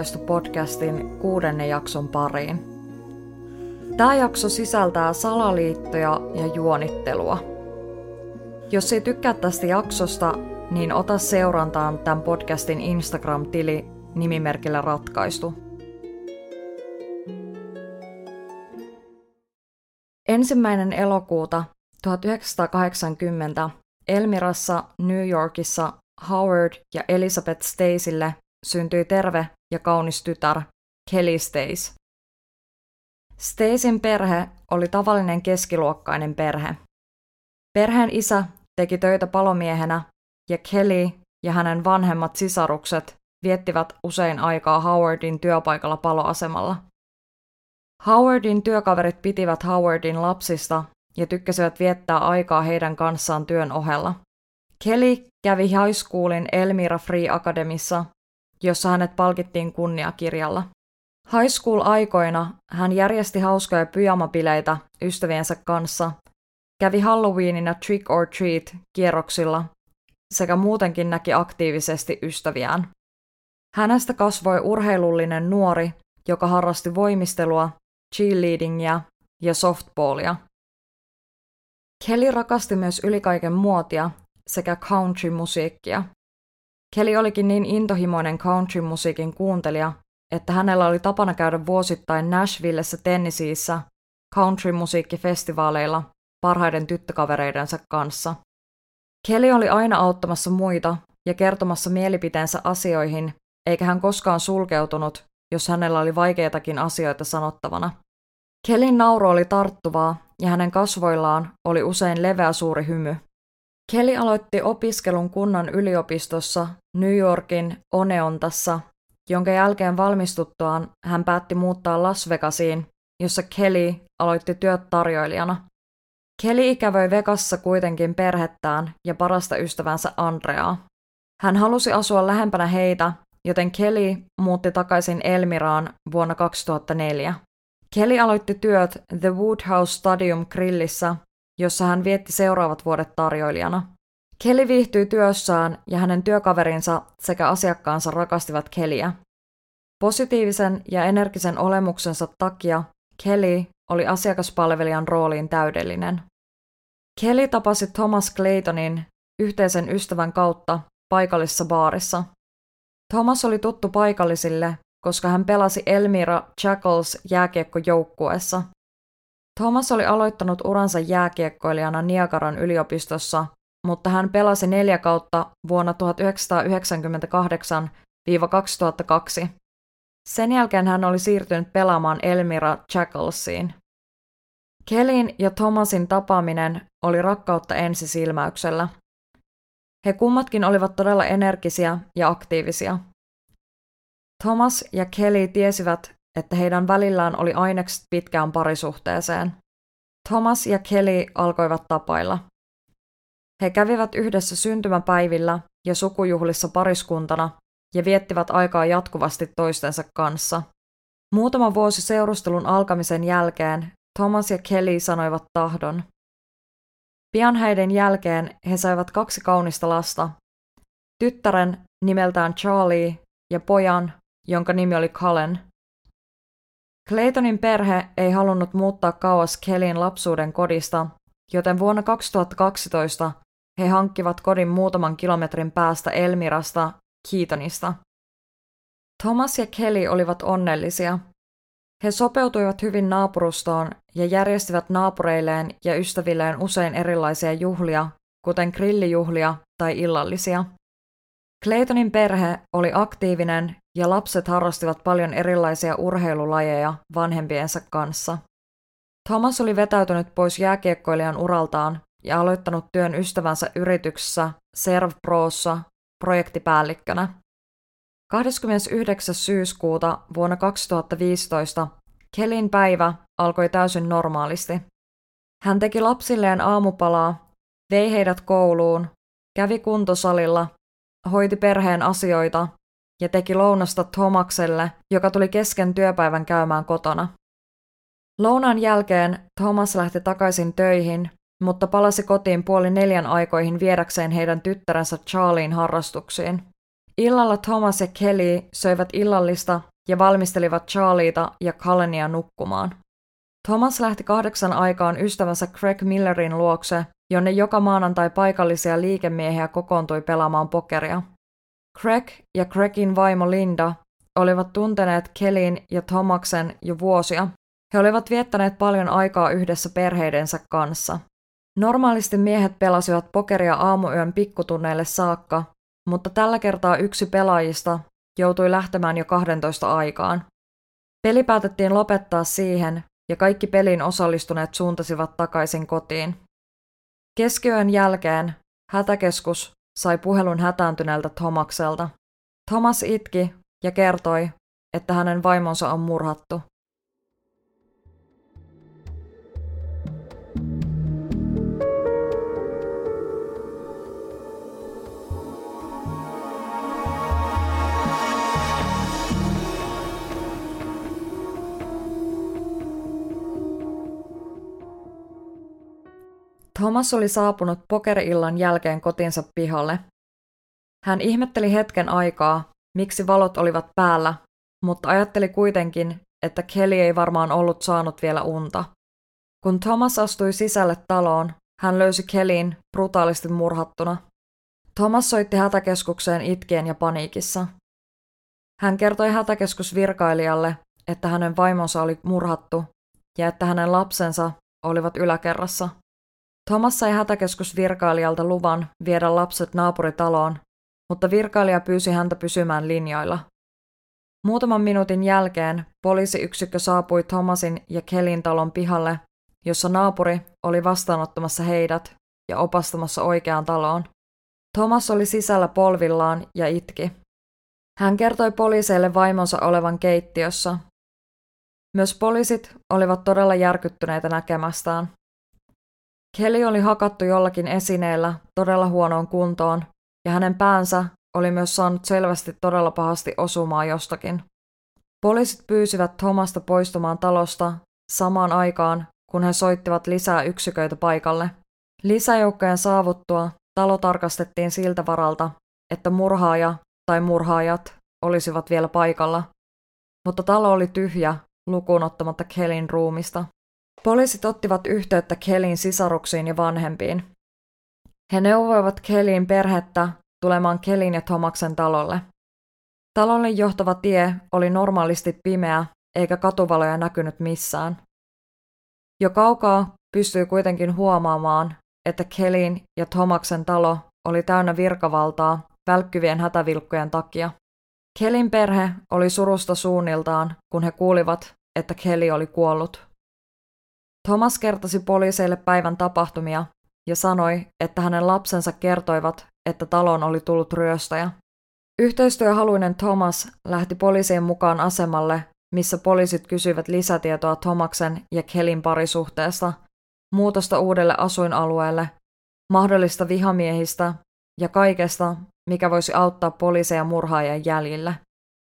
Ratkaistu podcastin kuudennen jakson pariin. Tämä jakso sisältää salaliittoja ja juonittelua. Jos ei tykkää tästä jaksosta, niin ota seurantaan tämän podcastin Instagram-tili nimimerkillä Ratkaistu. Ensimmäinen elokuuta 1980 Elmirassa, New Yorkissa Howard ja Elizabeth Stacelle syntyi terve ja kaunis tytär, Kelly Stace. Stacyn perhe oli tavallinen keskiluokkainen perhe. Perheen isä teki töitä palomiehenä ja Kelly ja hänen vanhemmat sisarukset viettivät usein aikaa Howardin työpaikalla paloasemalla. Howardin työkaverit pitivät Howardin lapsista ja tykkäsivät viettää aikaa heidän kanssaan työn ohella. Kelly kävi high schoolin Elmira Free Academissa, jossa hänet palkittiin kunniakirjalla. High school-aikoina hän järjesti hauskoja pyjamabileitä ystäviensä kanssa, kävi Halloweenina trick or treat kierroksilla sekä muutenkin näki aktiivisesti ystäviään. Hänestä kasvoi urheilullinen nuori, joka harrasti voimistelua, cheerleadingia ja softballia. Kelly rakasti myös ylikaisen muotia sekä country-musiikkia. Kelly olikin niin intohimoinen country-musiikin kuuntelija, että hänellä oli tapana käydä vuosittain Nashvillessä Tennesseeissä country-musiikkifestivaaleilla parhaiden tyttökavereidensa kanssa. Kelly oli aina auttamassa muita ja kertomassa mielipiteensä asioihin, eikä hän koskaan sulkeutunut, jos hänellä oli vaikeitakin asioita sanottavana. Kelin nauru oli tarttuvaa ja hänen kasvoillaan oli usein leveä suuri hymy. Kelly aloitti opiskelun kunnan yliopistossa New Yorkin Oneontassa, jonka jälkeen valmistuttuaan hän päätti muuttaa Las Vegasiin, jossa Kelly aloitti työt tarjoilijana. Kelly ikävöi Vegassa kuitenkin perhettään ja parasta ystävänsä Andreaa. Hän halusi asua lähempänä heitä, joten Kelly muutti takaisin Elmiraan vuonna 2004. Kelly aloitti työt The Woodhouse Stadium Grillissä jossa hän vietti seuraavat vuodet tarjoilijana. Kelly viihtyi työssään ja hänen työkaverinsa sekä asiakkaansa rakastivat Kellyä. Positiivisen ja energisen olemuksensa takia Kelly oli asiakaspalvelijan rooliin täydellinen. Kelly tapasi Thomas Claytonin yhteisen ystävän kautta paikallisessa baarissa. Thomas oli tuttu paikallisille, koska hän pelasi Elmira Jackals jääkiekkojoukkueessa – Thomas oli aloittanut uransa jääkiekkoilijana Niagaran yliopistossa, mutta hän pelasi neljä kautta vuonna 1998-2002. Sen jälkeen hän oli siirtynyt pelaamaan Elmira Jackalsiin. Kelin ja Thomasin tapaaminen oli rakkautta ensisilmäyksellä. He kummatkin olivat todella energisiä ja aktiivisia. Thomas ja Kelly tiesivät, että heidän välillään oli ainekset pitkään parisuhteeseen. Thomas ja Kelly alkoivat tapailla. He kävivät yhdessä syntymäpäivillä ja sukujuhlissa pariskuntana ja viettivät aikaa jatkuvasti toistensa kanssa. Muutama vuosi seurustelun alkamisen jälkeen Thomas ja Kelly sanoivat tahdon. Pian heidän jälkeen he saivat kaksi kaunista lasta, tyttären nimeltään Charlie ja pojan, jonka nimi oli Cullen – Claytonin perhe ei halunnut muuttaa kauas Kellyn lapsuuden kodista, joten vuonna 2012 he hankkivat kodin muutaman kilometrin päästä Elmirasta, Keatonista. Thomas ja Kelly olivat onnellisia. He sopeutuivat hyvin naapurustoon ja järjestivät naapureilleen ja ystävilleen usein erilaisia juhlia, kuten grillijuhlia tai illallisia. Claytonin perhe oli aktiivinen ja lapset harrastivat paljon erilaisia urheilulajeja vanhempiensa kanssa. Thomas oli vetäytynyt pois jääkiekkoilijan uraltaan ja aloittanut työn ystävänsä yrityksessä Serv Prossa projektipäällikkönä. 29. syyskuuta vuonna 2015 Kelin päivä alkoi täysin normaalisti. Hän teki lapsilleen aamupalaa, vei heidät kouluun, kävi kuntosalilla hoiti perheen asioita ja teki lounasta Thomakselle, joka tuli kesken työpäivän käymään kotona. Lounan jälkeen Thomas lähti takaisin töihin, mutta palasi kotiin puoli neljän aikoihin viedäkseen heidän tyttärensä Charlien harrastuksiin. Illalla Thomas ja Kelly söivät illallista ja valmistelivat Charlieta ja Callenia nukkumaan. Thomas lähti kahdeksan aikaan ystävänsä Craig Millerin luokse, jonne joka maanantai paikallisia liikemiehiä kokoontui pelaamaan pokeria. Craig ja Craigin vaimo Linda olivat tunteneet Kelin ja Thomaksen jo vuosia. He olivat viettäneet paljon aikaa yhdessä perheidensä kanssa. Normaalisti miehet pelasivat pokeria aamuyön pikkutunneille saakka, mutta tällä kertaa yksi pelaajista joutui lähtemään jo 12 aikaan. Peli päätettiin lopettaa siihen, ja kaikki pelin osallistuneet suuntasivat takaisin kotiin. Keskiyön jälkeen hätäkeskus sai puhelun hätääntyneeltä Thomakselta. Thomas itki ja kertoi, että hänen vaimonsa on murhattu. Thomas oli saapunut pokeriillan jälkeen kotinsa pihalle. Hän ihmetteli hetken aikaa, miksi valot olivat päällä, mutta ajatteli kuitenkin, että Kelly ei varmaan ollut saanut vielä unta. Kun Thomas astui sisälle taloon, hän löysi Kellyin brutaalisti murhattuna. Thomas soitti hätäkeskukseen itkien ja paniikissa. Hän kertoi hätäkeskusvirkailijalle, että hänen vaimonsa oli murhattu ja että hänen lapsensa olivat yläkerrassa. Thomas sai hätäkeskusvirkailijalta luvan viedä lapset naapuritaloon, mutta virkailija pyysi häntä pysymään linjoilla. Muutaman minuutin jälkeen poliisiyksikkö saapui Thomasin ja Kelin talon pihalle, jossa naapuri oli vastaanottamassa heidät ja opastamassa oikeaan taloon. Thomas oli sisällä polvillaan ja itki. Hän kertoi poliiseille vaimonsa olevan keittiössä. Myös poliisit olivat todella järkyttyneitä näkemästään. Kelly oli hakattu jollakin esineellä todella huonoon kuntoon, ja hänen päänsä oli myös saanut selvästi todella pahasti osumaa jostakin. Poliisit pyysivät Thomasta poistumaan talosta samaan aikaan, kun he soittivat lisää yksiköitä paikalle. Lisäjoukkojen saavuttua talo tarkastettiin siltä varalta, että murhaaja tai murhaajat olisivat vielä paikalla, mutta talo oli tyhjä lukuun ottamatta Kelin ruumista. Poliisit ottivat yhteyttä Kelin sisaruksiin ja vanhempiin. He neuvoivat Kelin perhettä tulemaan Kelin ja Tomaksen talolle. Talolle johtava tie oli normaalisti pimeä, eikä katuvaloja näkynyt missään. Jo kaukaa pystyi kuitenkin huomaamaan, että Kelin ja Tomaksen talo oli täynnä virkavaltaa välkkyvien hätävilkkojen takia. Kelin perhe oli surusta suunniltaan, kun he kuulivat, että Kelly oli kuollut. Thomas kertasi poliiseille päivän tapahtumia ja sanoi, että hänen lapsensa kertoivat, että taloon oli tullut ryöstäjä. Yhteistyöhaluinen Thomas lähti poliisien mukaan asemalle, missä poliisit kysyivät lisätietoa Thomaksen ja Kelin parisuhteesta, muutosta uudelle asuinalueelle, mahdollista vihamiehistä ja kaikesta, mikä voisi auttaa poliiseja murhaajan jäljille.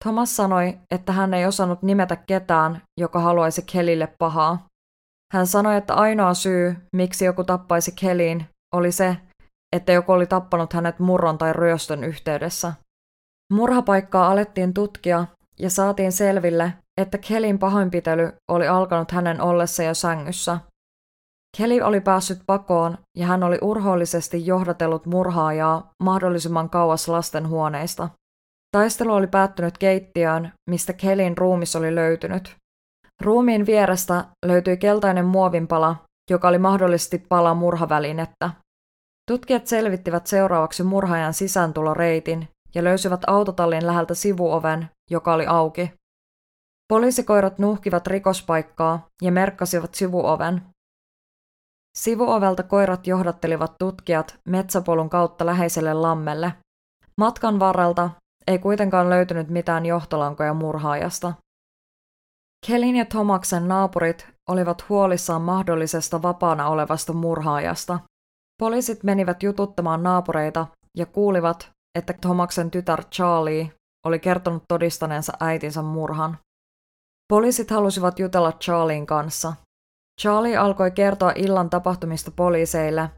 Thomas sanoi, että hän ei osannut nimetä ketään, joka haluaisi Kelille pahaa. Hän sanoi, että ainoa syy, miksi joku tappaisi Kelin, oli se, että joku oli tappanut hänet murron tai ryöstön yhteydessä. Murhapaikkaa alettiin tutkia ja saatiin selville, että Kelin pahoinpitely oli alkanut hänen ollessa jo sängyssä. Kelly oli päässyt pakoon ja hän oli urhoollisesti johdatellut murhaajaa mahdollisimman kauas lasten huoneista. Taistelu oli päättynyt keittiöön, mistä Kelin ruumis oli löytynyt. Ruumiin vierestä löytyi keltainen muovinpala, joka oli mahdollisesti pala murhavälinettä. Tutkijat selvittivät seuraavaksi murhaajan sisääntuloreitin ja löysivät autotallin läheltä sivuoven, joka oli auki. Poliisikoirat nuhkivat rikospaikkaa ja merkkasivat sivuoven. Sivuovelta koirat johdattelivat tutkijat metsäpolun kautta läheiselle lammelle. Matkan varrelta ei kuitenkaan löytynyt mitään johtolankoja murhaajasta. Kelin ja Tomaksen naapurit olivat huolissaan mahdollisesta vapaana olevasta murhaajasta. Poliisit menivät jututtamaan naapureita ja kuulivat, että Tomaksen tytär Charlie oli kertonut todistaneensa äitinsä murhan. Poliisit halusivat jutella Charlien kanssa. Charlie alkoi kertoa illan tapahtumista poliiseille,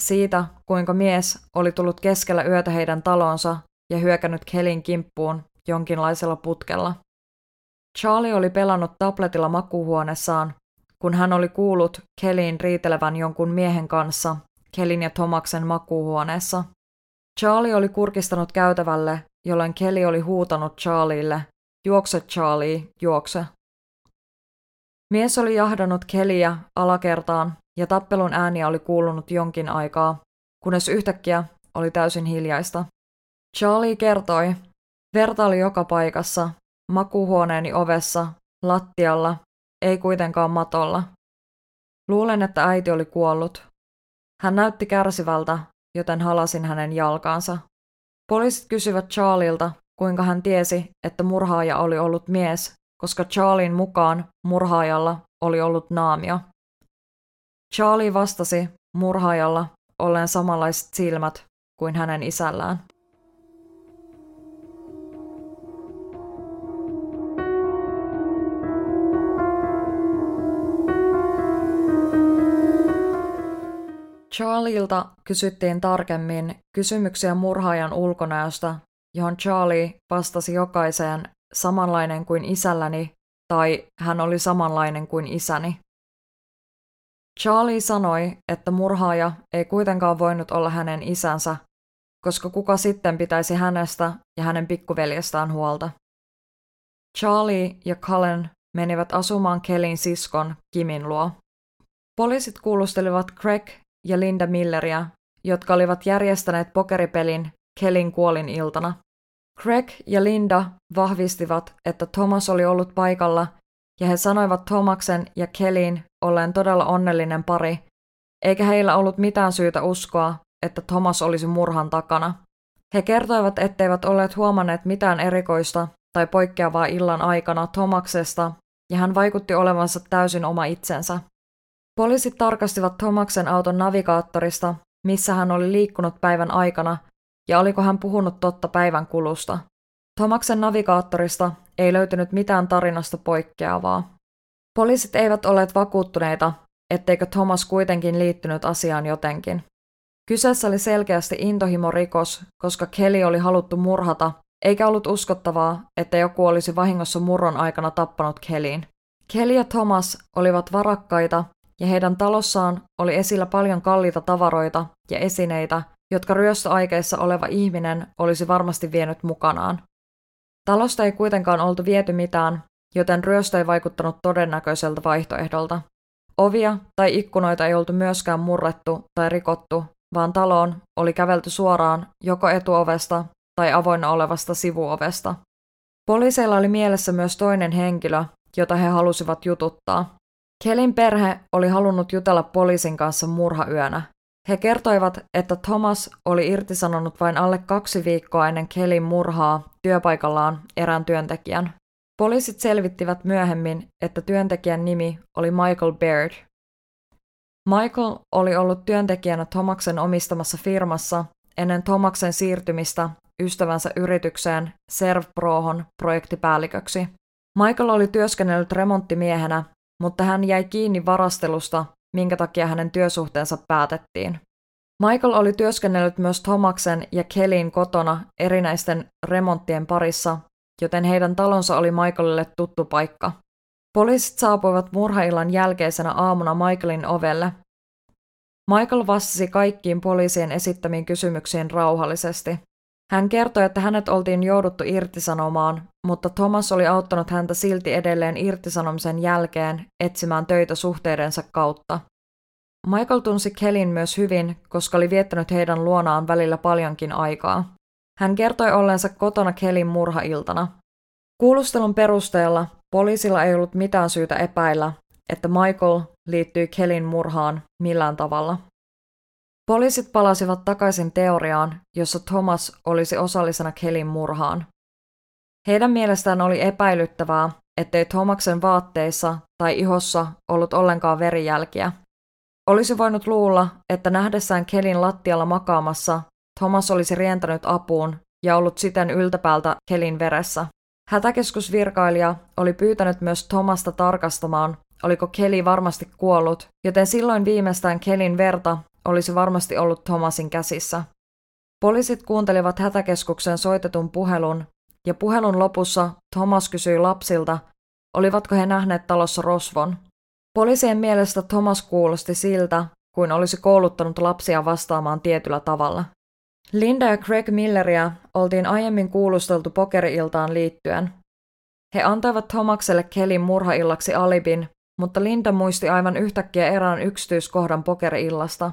siitä kuinka mies oli tullut keskellä yötä heidän talonsa ja hyökännyt Kelin kimppuun jonkinlaisella putkella. Charlie oli pelannut tabletilla makuuhuoneessaan, kun hän oli kuullut Kelin riitelevän jonkun miehen kanssa Kelin ja Tomaksen makuuhuoneessa. Charlie oli kurkistanut käytävälle, jolloin Kelly oli huutanut Charlielle, juokse Charlie, juokse. Mies oli jahdannut Kellyä alakertaan ja tappelun ääniä oli kuulunut jonkin aikaa, kunnes yhtäkkiä oli täysin hiljaista. Charlie kertoi, verta oli joka paikassa, makuuhuoneeni ovessa, lattialla, ei kuitenkaan matolla. Luulen, että äiti oli kuollut. Hän näytti kärsivältä, joten halasin hänen jalkaansa. Poliisit kysyvät Charlilta, kuinka hän tiesi, että murhaaja oli ollut mies, koska Charlin mukaan murhaajalla oli ollut naamio. Charlie vastasi murhaajalla olleen samanlaiset silmät kuin hänen isällään. Charlielta kysyttiin tarkemmin kysymyksiä murhaajan ulkonäöstä, johon Charlie vastasi jokaiseen samanlainen kuin isälläni tai hän oli samanlainen kuin isäni. Charlie sanoi, että murhaaja ei kuitenkaan voinut olla hänen isänsä, koska kuka sitten pitäisi hänestä ja hänen pikkuveljestään huolta. Charlie ja Cullen menivät asumaan Kelin siskon Kimin luo. Poliisit kuulustelivat Craig ja Linda Milleria, jotka olivat järjestäneet pokeripelin Kelin kuolin iltana. Craig ja Linda vahvistivat, että Thomas oli ollut paikalla ja he sanoivat Thomaksen ja Kelin olleen todella onnellinen pari, eikä heillä ollut mitään syytä uskoa, että Thomas olisi murhan takana. He kertoivat, etteivät olleet huomanneet mitään erikoista tai poikkeavaa illan aikana Thomaksesta, ja hän vaikutti olevansa täysin oma itsensä. Poliisit tarkastivat Thomaksen auton navigaattorista, missä hän oli liikkunut päivän aikana, ja oliko hän puhunut totta päivän kulusta. Thomaksen navigaattorista ei löytynyt mitään tarinasta poikkeavaa. Poliisit eivät olleet vakuuttuneita, etteikö Thomas kuitenkin liittynyt asiaan jotenkin. Kyseessä oli selkeästi intohimorikos, koska Kelly oli haluttu murhata, eikä ollut uskottavaa, että joku olisi vahingossa murron aikana tappanut Kellyin. Kelly ja Thomas olivat varakkaita ja heidän talossaan oli esillä paljon kalliita tavaroita ja esineitä, jotka ryöstöaikeissa oleva ihminen olisi varmasti vienyt mukanaan. Talosta ei kuitenkaan oltu viety mitään, joten ryöstö ei vaikuttanut todennäköiseltä vaihtoehdolta. Ovia tai ikkunoita ei oltu myöskään murrettu tai rikottu, vaan taloon oli kävelty suoraan joko etuovesta tai avoinna olevasta sivuovesta. Poliiseilla oli mielessä myös toinen henkilö, jota he halusivat jututtaa. Kelin perhe oli halunnut jutella poliisin kanssa murhayönä. He kertoivat, että Thomas oli irtisanonut vain alle kaksi viikkoa ennen Kelin murhaa työpaikallaan erään työntekijän. Poliisit selvittivät myöhemmin, että työntekijän nimi oli Michael Baird. Michael oli ollut työntekijänä Thomaksen omistamassa firmassa ennen Thomaksen siirtymistä ystävänsä yritykseen Servprohon projektipäälliköksi. Michael oli työskennellyt remonttimiehenä mutta hän jäi kiinni varastelusta, minkä takia hänen työsuhteensa päätettiin. Michael oli työskennellyt myös Thomaksen ja Kellyin kotona erinäisten remonttien parissa, joten heidän talonsa oli Michaelille tuttu paikka. Poliisit saapuivat murhaillan jälkeisenä aamuna Michaelin ovelle. Michael vastasi kaikkiin poliisien esittämiin kysymyksiin rauhallisesti. Hän kertoi, että hänet oltiin jouduttu irtisanomaan, mutta Thomas oli auttanut häntä silti edelleen irtisanomisen jälkeen etsimään töitä suhteidensa kautta. Michael tunsi Kelin myös hyvin, koska oli viettänyt heidän luonaan välillä paljonkin aikaa. Hän kertoi olleensa kotona Kelin murhailtana. Kuulustelun perusteella poliisilla ei ollut mitään syytä epäillä, että Michael liittyi Kelin murhaan millään tavalla. Poliisit palasivat takaisin teoriaan, jossa Thomas olisi osallisena Kelin murhaan. Heidän mielestään oli epäilyttävää, ettei Thomaksen vaatteissa tai ihossa ollut ollenkaan verijälkiä. Olisi voinut luulla, että nähdessään Kelin lattialla makaamassa Thomas olisi rientänyt apuun ja ollut siten yltäpäältä Kelin veressä. Hätäkeskusvirkailija oli pyytänyt myös Thomasta tarkastamaan, oliko Keli varmasti kuollut, joten silloin viimeistään Kelin verta olisi varmasti ollut Thomasin käsissä. Poliisit kuuntelivat hätäkeskuksen soitetun puhelun, ja puhelun lopussa Thomas kysyi lapsilta, olivatko he nähneet talossa rosvon. Poliisien mielestä Thomas kuulosti siltä, kuin olisi kouluttanut lapsia vastaamaan tietyllä tavalla. Linda ja Craig Milleria oltiin aiemmin kuulusteltu pokeriiltaan liittyen. He antoivat Thomakselle Kelin murhaillaksi alibin, mutta Linda muisti aivan yhtäkkiä erään yksityiskohdan pokeriillasta.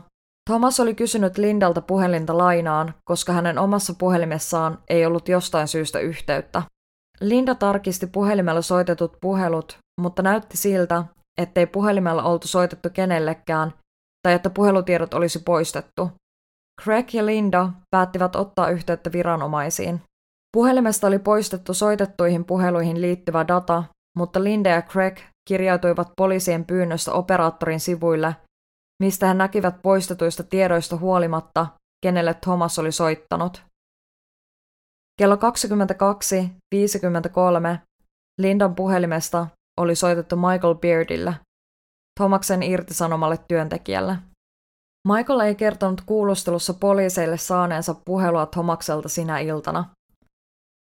Thomas oli kysynyt Lindalta puhelinta lainaan, koska hänen omassa puhelimessaan ei ollut jostain syystä yhteyttä. Linda tarkisti puhelimella soitetut puhelut, mutta näytti siltä, ettei puhelimella oltu soitettu kenellekään tai että puhelutiedot olisi poistettu. Craig ja Linda päättivät ottaa yhteyttä viranomaisiin. Puhelimesta oli poistettu soitettuihin puheluihin liittyvä data, mutta Linda ja Craig kirjautuivat poliisien pyynnöstä operaattorin sivuille, mistä he näkivät poistetuista tiedoista huolimatta, kenelle Thomas oli soittanut. Kello 22.53 Lindan puhelimesta oli soitettu Michael Beardille, Thomaksen irtisanomalle työntekijälle. Michael ei kertonut kuulustelussa poliiseille saaneensa puhelua Thomakselta sinä iltana.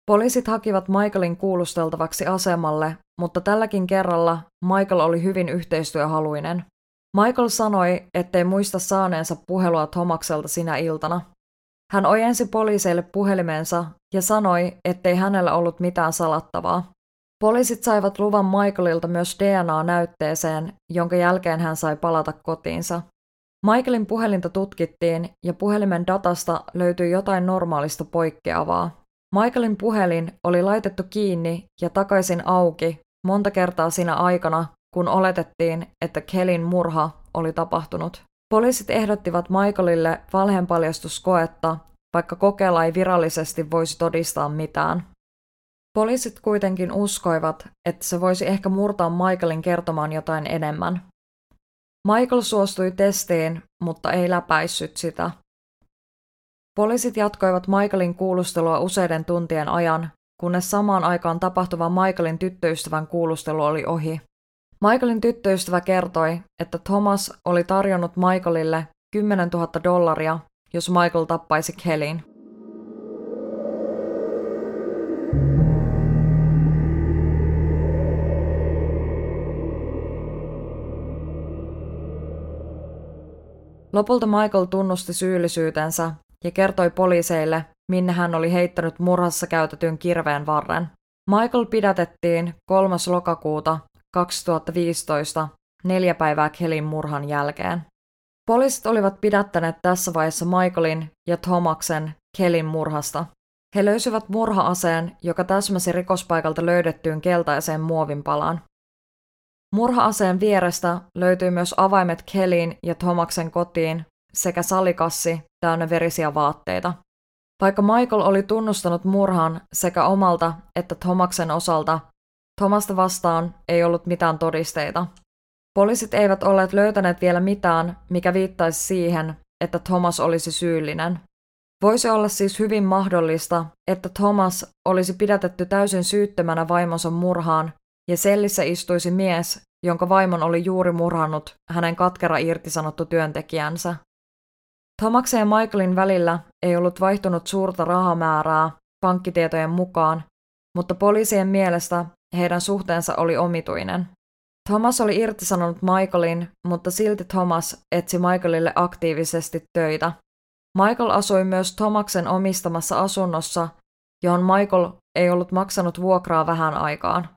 Poliisit hakivat Michaelin kuulusteltavaksi asemalle, mutta tälläkin kerralla Michael oli hyvin yhteistyöhaluinen. Michael sanoi, ettei muista saaneensa puhelua Thomakselta sinä iltana. Hän ojensi poliiseille puhelimensa ja sanoi, ettei hänellä ollut mitään salattavaa. Poliisit saivat luvan Michaelilta myös DNA-näytteeseen, jonka jälkeen hän sai palata kotiinsa. Michaelin puhelinta tutkittiin ja puhelimen datasta löytyi jotain normaalista poikkeavaa. Michaelin puhelin oli laitettu kiinni ja takaisin auki monta kertaa siinä aikana, kun oletettiin, että Kelin murha oli tapahtunut. Poliisit ehdottivat Michaelille valheenpaljastuskoetta, vaikka kokeella ei virallisesti voisi todistaa mitään. Poliisit kuitenkin uskoivat, että se voisi ehkä murtaa Michaelin kertomaan jotain enemmän. Michael suostui testiin, mutta ei läpäissyt sitä. Poliisit jatkoivat Michaelin kuulustelua useiden tuntien ajan, kunnes samaan aikaan tapahtuva Michaelin tyttöystävän kuulustelu oli ohi. Michaelin tyttöystävä kertoi, että Thomas oli tarjonnut Michaelille 10 000 dollaria, jos Michael tappaisi Kellyn. Lopulta Michael tunnusti syyllisyytensä ja kertoi poliiseille, minne hän oli heittänyt murhassa käytetyn kirveen varren. Michael pidätettiin 3. lokakuuta 2015 neljä päivää Kelin murhan jälkeen. Poliisit olivat pidättäneet tässä vaiheessa Michaelin ja Thomaksen Kelin murhasta. He löysivät murhaaseen, joka täsmäsi rikospaikalta löydettyyn keltaiseen muovinpalaan. Murhaaseen vierestä löytyi myös avaimet Kelin ja Thomaksen kotiin sekä salikassi täynnä verisiä vaatteita. Vaikka Michael oli tunnustanut murhan sekä omalta että Thomaksen osalta, Thomasta vastaan ei ollut mitään todisteita. Poliisit eivät olleet löytäneet vielä mitään, mikä viittaisi siihen, että Thomas olisi syyllinen. Voisi olla siis hyvin mahdollista, että Thomas olisi pidätetty täysin syyttömänä vaimonsa murhaan ja sellissä istuisi mies, jonka vaimon oli juuri murhannut hänen katkera irtisanottu työntekijänsä. Thomaksen ja Michaelin välillä ei ollut vaihtunut suurta rahamäärää pankkitietojen mukaan, mutta poliisien mielestä heidän suhteensa oli omituinen. Thomas oli irtisanonut Michaelin, mutta silti Thomas etsi Michaelille aktiivisesti töitä. Michael asui myös Thomaksen omistamassa asunnossa, johon Michael ei ollut maksanut vuokraa vähän aikaan.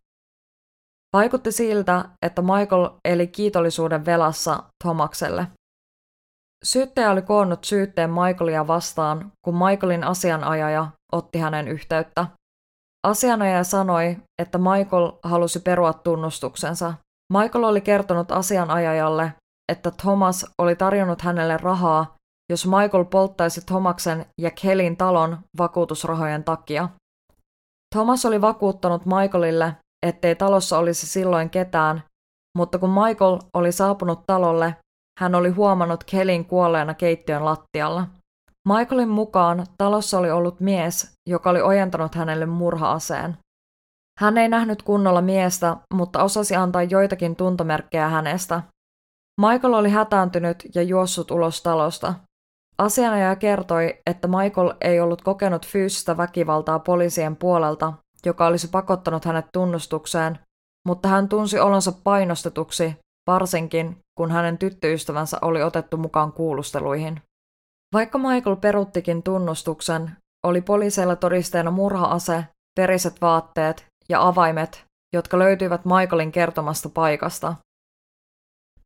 Vaikutti siltä, että Michael eli kiitollisuuden velassa Thomakselle. Syyttäjä oli koonnut syytteen Michaelia vastaan, kun Michaelin asianajaja otti hänen yhteyttä. Asianajaja sanoi, että Michael halusi perua tunnustuksensa. Michael oli kertonut asianajajalle, että Thomas oli tarjonnut hänelle rahaa, jos Michael polttaisi Thomaksen ja Kellin talon vakuutusrahojen takia. Thomas oli vakuuttanut Michaelille, ettei talossa olisi silloin ketään, mutta kun Michael oli saapunut talolle, hän oli huomannut Kellin kuolleena keittiön lattialla. Michaelin mukaan talossa oli ollut mies, joka oli ojentanut hänelle murhaaseen. Hän ei nähnyt kunnolla miestä, mutta osasi antaa joitakin tuntomerkkejä hänestä. Michael oli hätääntynyt ja juossut ulos talosta. Asianajaja kertoi, että Michael ei ollut kokenut fyysistä väkivaltaa poliisien puolelta, joka olisi pakottanut hänet tunnustukseen, mutta hän tunsi olonsa painostetuksi, varsinkin kun hänen tyttöystävänsä oli otettu mukaan kuulusteluihin. Vaikka Michael peruttikin tunnustuksen, oli poliiseilla todisteena murhaase, veriset vaatteet ja avaimet, jotka löytyivät Michaelin kertomasta paikasta.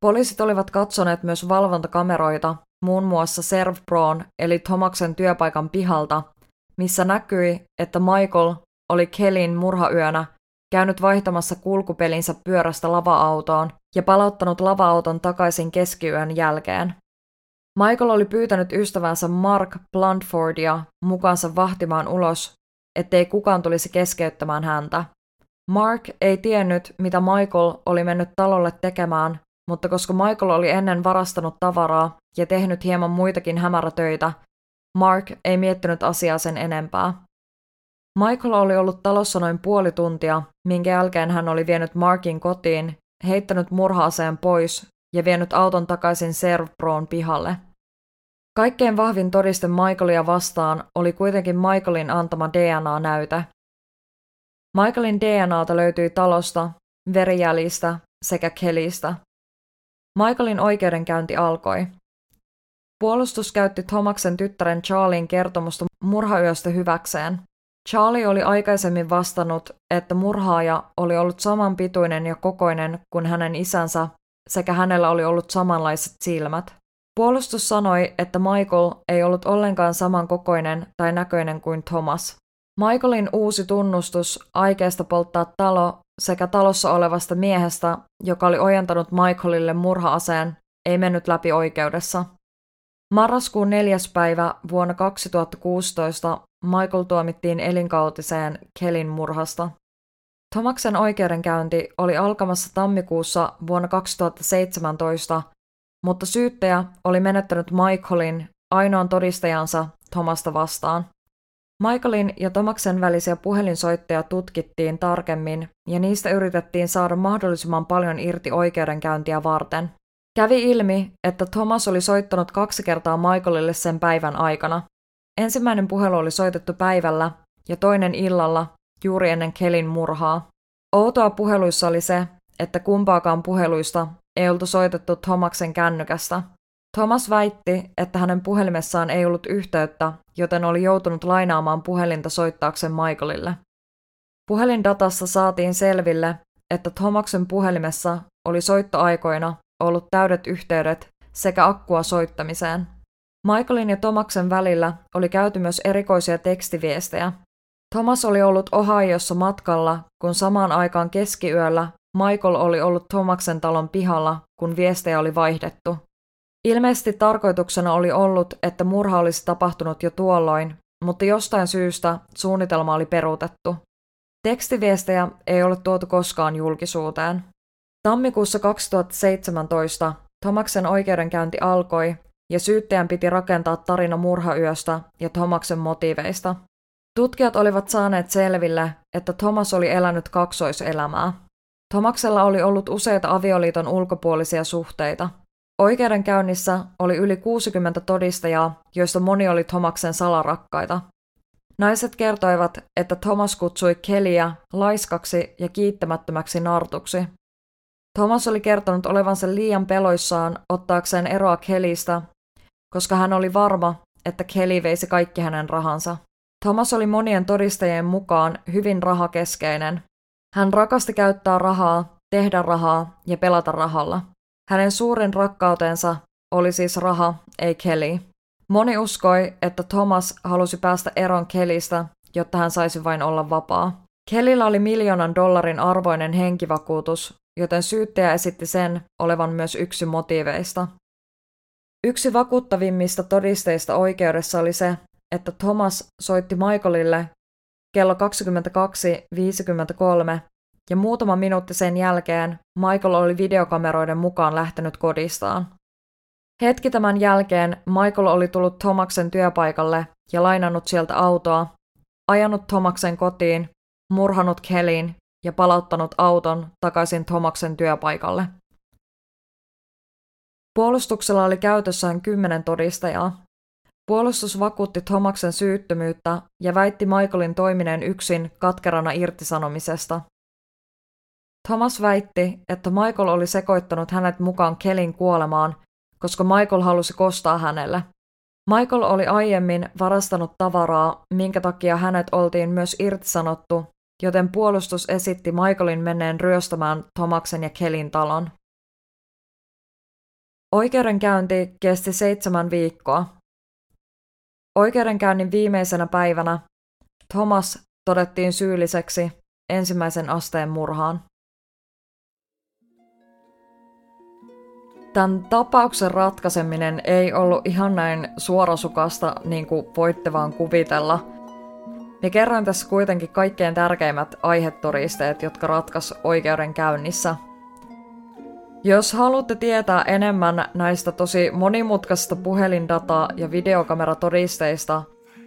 Poliisit olivat katsoneet myös valvontakameroita, muun muassa Servpron eli Thomaksen työpaikan pihalta, missä näkyi, että Michael oli Kelin murhayönä käynyt vaihtamassa kulkupelinsä pyörästä lava-autoon ja palauttanut lava-auton takaisin keskiyön jälkeen. Michael oli pyytänyt ystävänsä Mark Bluntfordia mukaansa vahtimaan ulos, ettei kukaan tulisi keskeyttämään häntä. Mark ei tiennyt, mitä Michael oli mennyt talolle tekemään, mutta koska Michael oli ennen varastanut tavaraa ja tehnyt hieman muitakin hämärätöitä, Mark ei miettinyt asiaa sen enempää. Michael oli ollut talossa noin puoli tuntia, minkä jälkeen hän oli vienyt Markin kotiin, heittänyt murhaaseen pois ja vienyt auton takaisin Servproon pihalle. Kaikkein vahvin todiste Michaelia vastaan oli kuitenkin Michaelin antama DNA-näyte. Michaelin DNAta löytyi talosta, verijäljistä sekä Kelistä. Michaelin oikeudenkäynti alkoi. Puolustus käytti Thomaksen tyttären Charlien kertomusta murhayöstä hyväkseen. Charlie oli aikaisemmin vastannut, että murhaaja oli ollut saman pituinen ja kokoinen kuin hänen isänsä, sekä hänellä oli ollut samanlaiset silmät. Puolustus sanoi, että Michael ei ollut ollenkaan saman kokoinen tai näköinen kuin Thomas. Michaelin uusi tunnustus aikeesta polttaa talo sekä talossa olevasta miehestä, joka oli ojentanut Michaelille murhaaseen, ei mennyt läpi oikeudessa. Marraskuun neljäs päivä vuonna 2016 Michael tuomittiin elinkautiseen Kelin murhasta. Thomaksen oikeudenkäynti oli alkamassa tammikuussa vuonna 2017, mutta syyttäjä oli menettänyt Michaelin ainoan todistajansa Thomasta vastaan. Michaelin ja Tomaksen välisiä puhelinsoittoja tutkittiin tarkemmin ja niistä yritettiin saada mahdollisimman paljon irti oikeudenkäyntiä varten. Kävi ilmi, että Thomas oli soittanut kaksi kertaa Michaelille sen päivän aikana. Ensimmäinen puhelu oli soitettu päivällä ja toinen illalla, juuri ennen Kelin murhaa. Outoa puheluissa oli se, että kumpaakaan puheluista ei oltu soitettu Thomaksen kännykästä. Thomas väitti, että hänen puhelimessaan ei ollut yhteyttä, joten oli joutunut lainaamaan puhelinta soittaakseen Michaelille. Puhelindatassa saatiin selville, että Thomaksen puhelimessa oli soittoaikoina ollut täydet yhteydet sekä akkua soittamiseen. Michaelin ja Tomaksen välillä oli käyty myös erikoisia tekstiviestejä. Thomas oli ollut Ohiossa matkalla, kun samaan aikaan keskiyöllä Michael oli ollut Tomaksen talon pihalla, kun viestejä oli vaihdettu. Ilmeisesti tarkoituksena oli ollut, että murha olisi tapahtunut jo tuolloin, mutta jostain syystä suunnitelma oli peruutettu. Tekstiviestejä ei ole tuotu koskaan julkisuuteen. Tammikuussa 2017 Tomaksen oikeudenkäynti alkoi ja syyttäjän piti rakentaa tarina murhayöstä ja Tomaksen motiiveista. Tutkijat olivat saaneet selville, että Thomas oli elänyt kaksoiselämää. Tomaksella oli ollut useita avioliiton ulkopuolisia suhteita. Oikeudenkäynnissä oli yli 60 todistajaa, joista moni oli Tomaksen salarakkaita. Naiset kertoivat, että Thomas kutsui Keliä laiskaksi ja kiittämättömäksi nartuksi. Thomas oli kertonut olevansa liian peloissaan ottaakseen eroa Kelistä, koska hän oli varma, että Kelly veisi kaikki hänen rahansa. Thomas oli monien todistajien mukaan hyvin rahakeskeinen. Hän rakasti käyttää rahaa, tehdä rahaa ja pelata rahalla. Hänen suurin rakkautensa oli siis raha, ei Kelly. Moni uskoi, että Thomas halusi päästä eron Kelistä, jotta hän saisi vain olla vapaa. Kelillä oli miljoonan dollarin arvoinen henkivakuutus, joten syyttäjä esitti sen olevan myös yksi motiiveista. Yksi vakuuttavimmista todisteista oikeudessa oli se, että Thomas soitti Michaelille kello 22.53 ja muutama minuutti sen jälkeen Michael oli videokameroiden mukaan lähtenyt kodistaan. Hetki tämän jälkeen Michael oli tullut Thomaksen työpaikalle ja lainannut sieltä autoa, ajanut Thomaksen kotiin, murhanut Kellyin ja palauttanut auton takaisin Thomaksen työpaikalle. Puolustuksella oli käytössään kymmenen todistajaa. Puolustus vakuutti Thomaksen syyttömyyttä ja väitti Michaelin toimineen yksin katkerana irtisanomisesta. Thomas väitti, että Michael oli sekoittanut hänet mukaan Kelin kuolemaan, koska Michael halusi kostaa hänelle. Michael oli aiemmin varastanut tavaraa, minkä takia hänet oltiin myös irtisanottu, joten puolustus esitti Michaelin menneen ryöstämään Thomaksen ja Kelin talon. Oikeudenkäynti kesti seitsemän viikkoa. Oikeudenkäynnin viimeisenä päivänä Thomas todettiin syylliseksi ensimmäisen asteen murhaan. Tämän tapauksen ratkaiseminen ei ollut ihan näin suorasukasta, niin kuin voitte vaan kuvitella. Me kerroin tässä kuitenkin kaikkein tärkeimmät aihetodisteet, jotka ratkas oikeudenkäynnissä. Jos haluatte tietää enemmän näistä tosi monimutkaisista puhelindata- ja videokameratodisteista,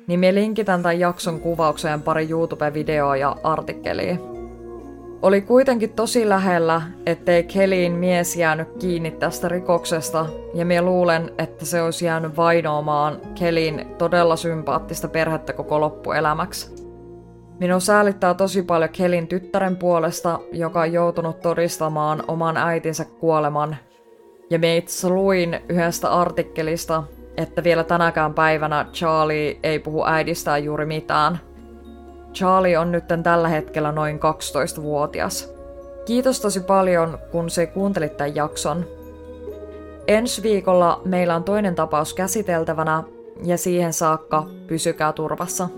niin me linkitän tämän jakson kuvaukseen pari YouTube-videoa ja artikkelia. Oli kuitenkin tosi lähellä, ettei Kelin mies jäänyt kiinni tästä rikoksesta, ja minä luulen, että se olisi jäänyt vainoamaan Kelin todella sympaattista perhettä koko loppuelämäksi. Minun säälittää tosi paljon Kelin tyttären puolesta, joka on joutunut todistamaan oman äitinsä kuoleman. Ja me itse luin yhdestä artikkelista, että vielä tänäkään päivänä Charlie ei puhu äidistään juuri mitään – Charlie on nyt tällä hetkellä noin 12-vuotias. Kiitos tosi paljon, kun se kuuntelit tämän jakson. Ensi viikolla meillä on toinen tapaus käsiteltävänä ja siihen saakka pysykää turvassa.